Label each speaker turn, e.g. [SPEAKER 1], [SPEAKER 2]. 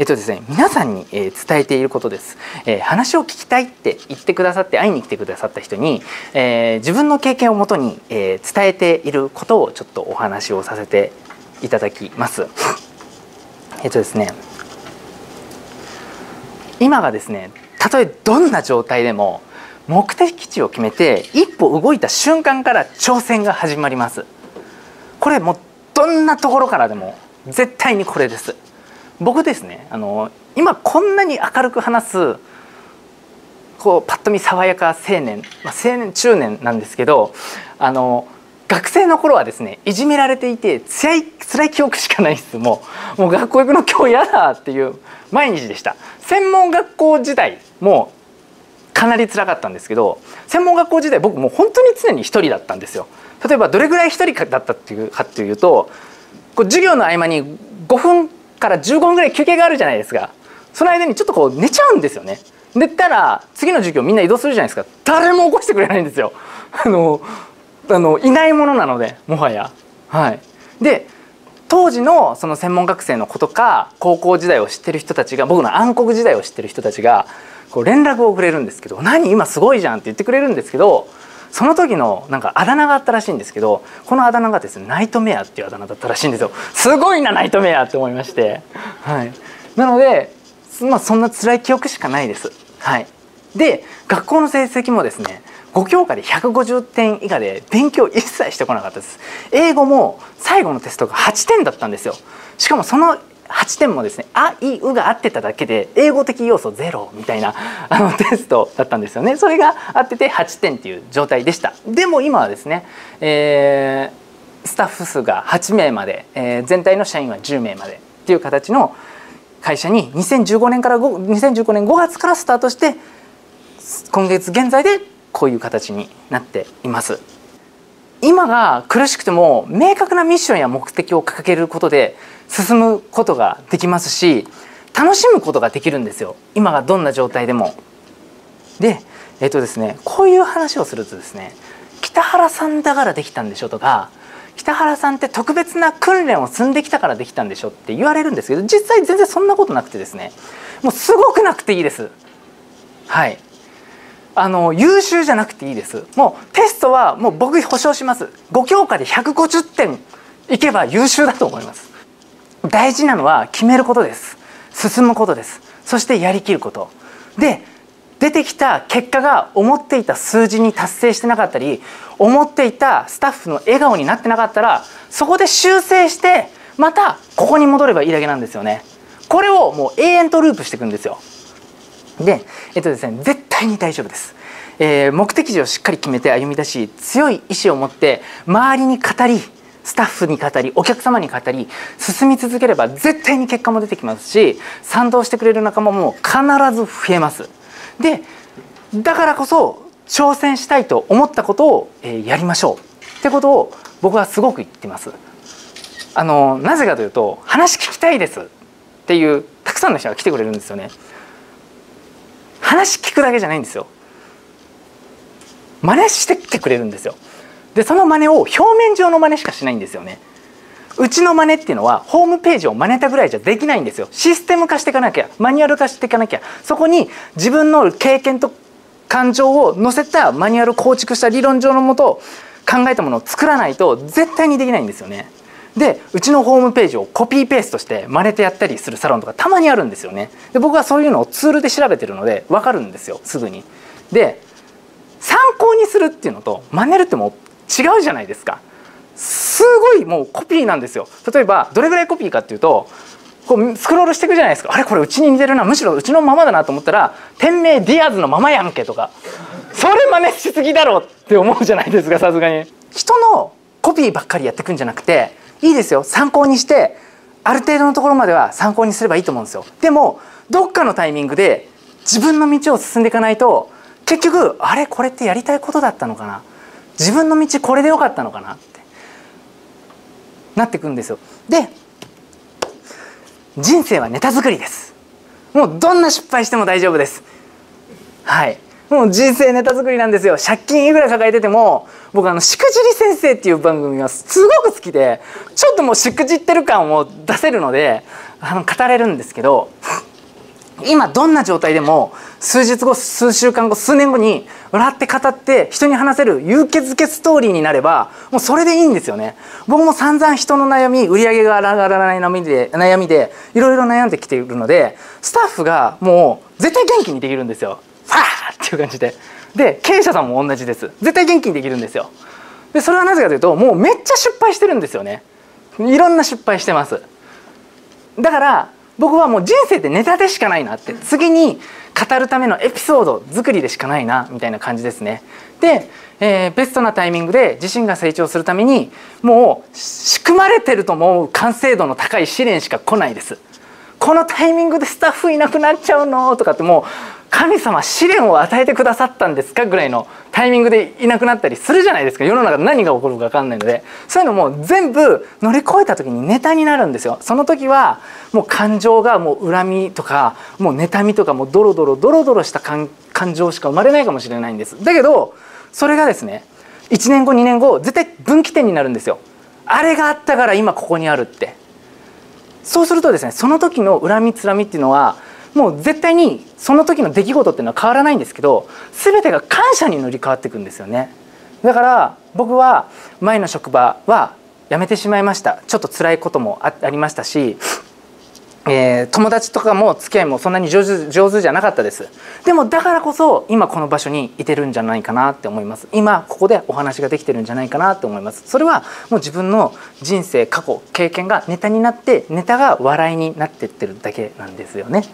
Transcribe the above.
[SPEAKER 1] えっとですね、皆さんに、え、伝えていることです、えー、話を聞きたいって言ってくださって会いに来てくださった人に、えー、自分の経験をもとに、えー、伝えていることをちょっとお話をさせていただきます。えっとですね今がですねたとえどんな状態でも目的地を決めて一歩動いた瞬間から挑戦が始まります。これもうどんなところからでも絶対にこれです。僕ですねあの今こんなに明るく話すこうパッと見爽やか青年、まあ、青年中年なんですけどあの学生の頃はですねいじめられていて辛い辛い記憶しかないです。もうもう学校行くの今日嫌だっていう毎日でした。専門学校時代もかなり辛かったんですけど専門学校時代僕もう本当に常に一人だったんですよ。例えばどれぐらい一人だったっていうかっていうとこう授業の合間に5分から15分ぐらい休憩があるじゃないですか。その間にちょっとこう寝ちゃうんですよね。寝たら次の授業みんな移動するじゃないですか。誰も起こしてくれないんですよ。あのあのいないものなのでもはや。はい。で当時のその専門学生の子とか高校時代を知ってる人たちが僕の暗黒時代を知ってる人たちがこう連絡をくれるんですけど「何？今すごいじゃん」って言ってくれるんですけどその時のなんかあだ名があったらしいんですけどこのあだ名がですねナイトメアっていうあだ名だったらしいんですよ。すごいなナイトメアって思いまして。はい。なのでまあそんな辛い記憶しかないです。はい。で学校の成績もですね5教科で150点以下で勉強一切してこなかったです。英語も最後のテストが8点だったんですよ。しかもその8点もですね「あいう」が合ってただけで英語的要素ゼロみたいなあのテストだったんですよね。それが合ってて8点っていう状態でした。でも今はですね、えー、スタッフ数が8名まで、えー、全体の社員は10名までっていう形の会社に2015年から2015年5月からスタートして今月現在でこういう形になっています。今が苦しくても明確なミッションや目的を掲げることで進むことができますし楽しむことができるんですよ今がどんな状態でも。でえっとですねこういう話をするとですね北原さんだからできたんでしょとか北原さんって特別な訓練を積んできたからできたんでしょって言われるんですけど実際全然そんなことなくてですねもうすごくなくていいです。はいあの優秀じゃなくていいです。もうテストはもう僕保証します。5教科で150点いけば優秀だと思います。大事なのは決めることです。進むことです。そしてやりきること。で出てきた結果が思っていた数字に達成してなかったり思っていたスタッフの笑顔になってなかったらそこで修正してまたここに戻ればいいだけなんですよね。これをもう永遠とループしていくんですよ。でえっとですね絶対に大丈夫です、えー、目的地をしっかり決めて歩み出し強い意志を持って周りに語りスタッフに語りお客様に語り進み続ければ絶対に結果も出てきますし賛同してくれる仲間も必ず増えます。でだからこそ挑戦したいと思ったことを、えやりましょう。ってことを僕はすごく言ってます。あのなぜかというと話聞きたいですっていうたくさんの人が来てくれるんですよね。話聞くだけじゃないんですよ。真似してきてくれるんですよ。でその真似を表面上の真似しかしないんですよね。うちの真似っていうのはホームページを真似たぐらいじゃできないんですよ。システム化していかなきゃマニュアル化していかなきゃ。そこに自分の経験と感情を乗せたマニュアル構築した理論上のもと考えたものを作らないと絶対にできないんですよね。でうちのホームページをコピーペーストして真似てやったりするサロンとかたまにあるんですよね。で僕はそういうのをツールで調べてるので分かるんですよすぐに。で参考にするっていうのと真似るってもう違うじゃないですか。すごいもうコピーなんですよ。例えばどれぐらいコピーかっていうとこうスクロールしていくじゃないですか。あれこれうちに似てるな。むしろうちのままだなと思ったら店名ディアーズのままやんけとか。それ真似しすぎだろって思うじゃないですかさすがに。人のコピーばっかりやってくんじゃなくていいですよ。参考にしてある程度のところまでは参考にすればいいと思うんですよ。でもどっかのタイミングで自分の道を進んでいかないと結局あれこれってやりたいことだったのかな？自分の道これでよかったのかな？ってなってくんですよ。で人生はネタ作りです。もうどんな失敗しても大丈夫です。はい。もう人生ネタ作りなんですよ。借金いくら抱えてても僕あのしくじり先生っていう番組がすごく好きでちょっともうしくじってる感を出せるのであの語れるんですけど今どんな状態でも数日後数週間後数年後に笑って語って人に話せる勇気づけストーリーになればもうそれでいいんですよね。僕も散々人の悩み売り上げが上がらない悩みで悩みでいろいろ悩んできているのでスタッフがもう絶対元気にできるんですよ。っていう感じで。で経営者さんも同じです。絶対元気にできるんですよ。でそれはなぜかというともうめっちゃ失敗してるんですよね。いろんな失敗してます。だから僕はもう人生ってネタでしかないなって。次に語るためのエピソード作りでしかないなみたいな感じですね。で、えー、ベストなタイミングで自身が成長するためにもう仕組まれてると思う完成度の高い試練しか来ないです。このタイミングでスタッフいなくなっちゃうのとかってもう神様試練を与えてくださったんですかぐらいのタイミングでいなくなったりするじゃないですか。世の中で何が起こるか分かんないので。そういうのも全部乗り越えた時にネタになるんですよ。その時はもう感情がもう恨みとかもう妬みとかもうドロドロドロドロした感情しか生まれないかもしれないんです。だけどそれがですね1年後2年後絶対分岐点になるんですよ。あれがあったから今ここにあるって。そうするとですねその時の恨みつらみっていうのはもう絶対にその時の出来事っていうのは変わらないんですけど全てが感謝に乗り換わっていくんですよね。だから僕は前の職場は辞めてしまいました。ちょっと辛いこともありましたしえー、友達とかも付き合いもそんなに上手上手じゃなかったです。でもだからこそ今この場所にいてるんじゃないかなって思います。今ここでお話ができてるんじゃないかなって思います。それはもう自分の人生過去経験がネタになってネタが笑いになってってるだけなんですよね。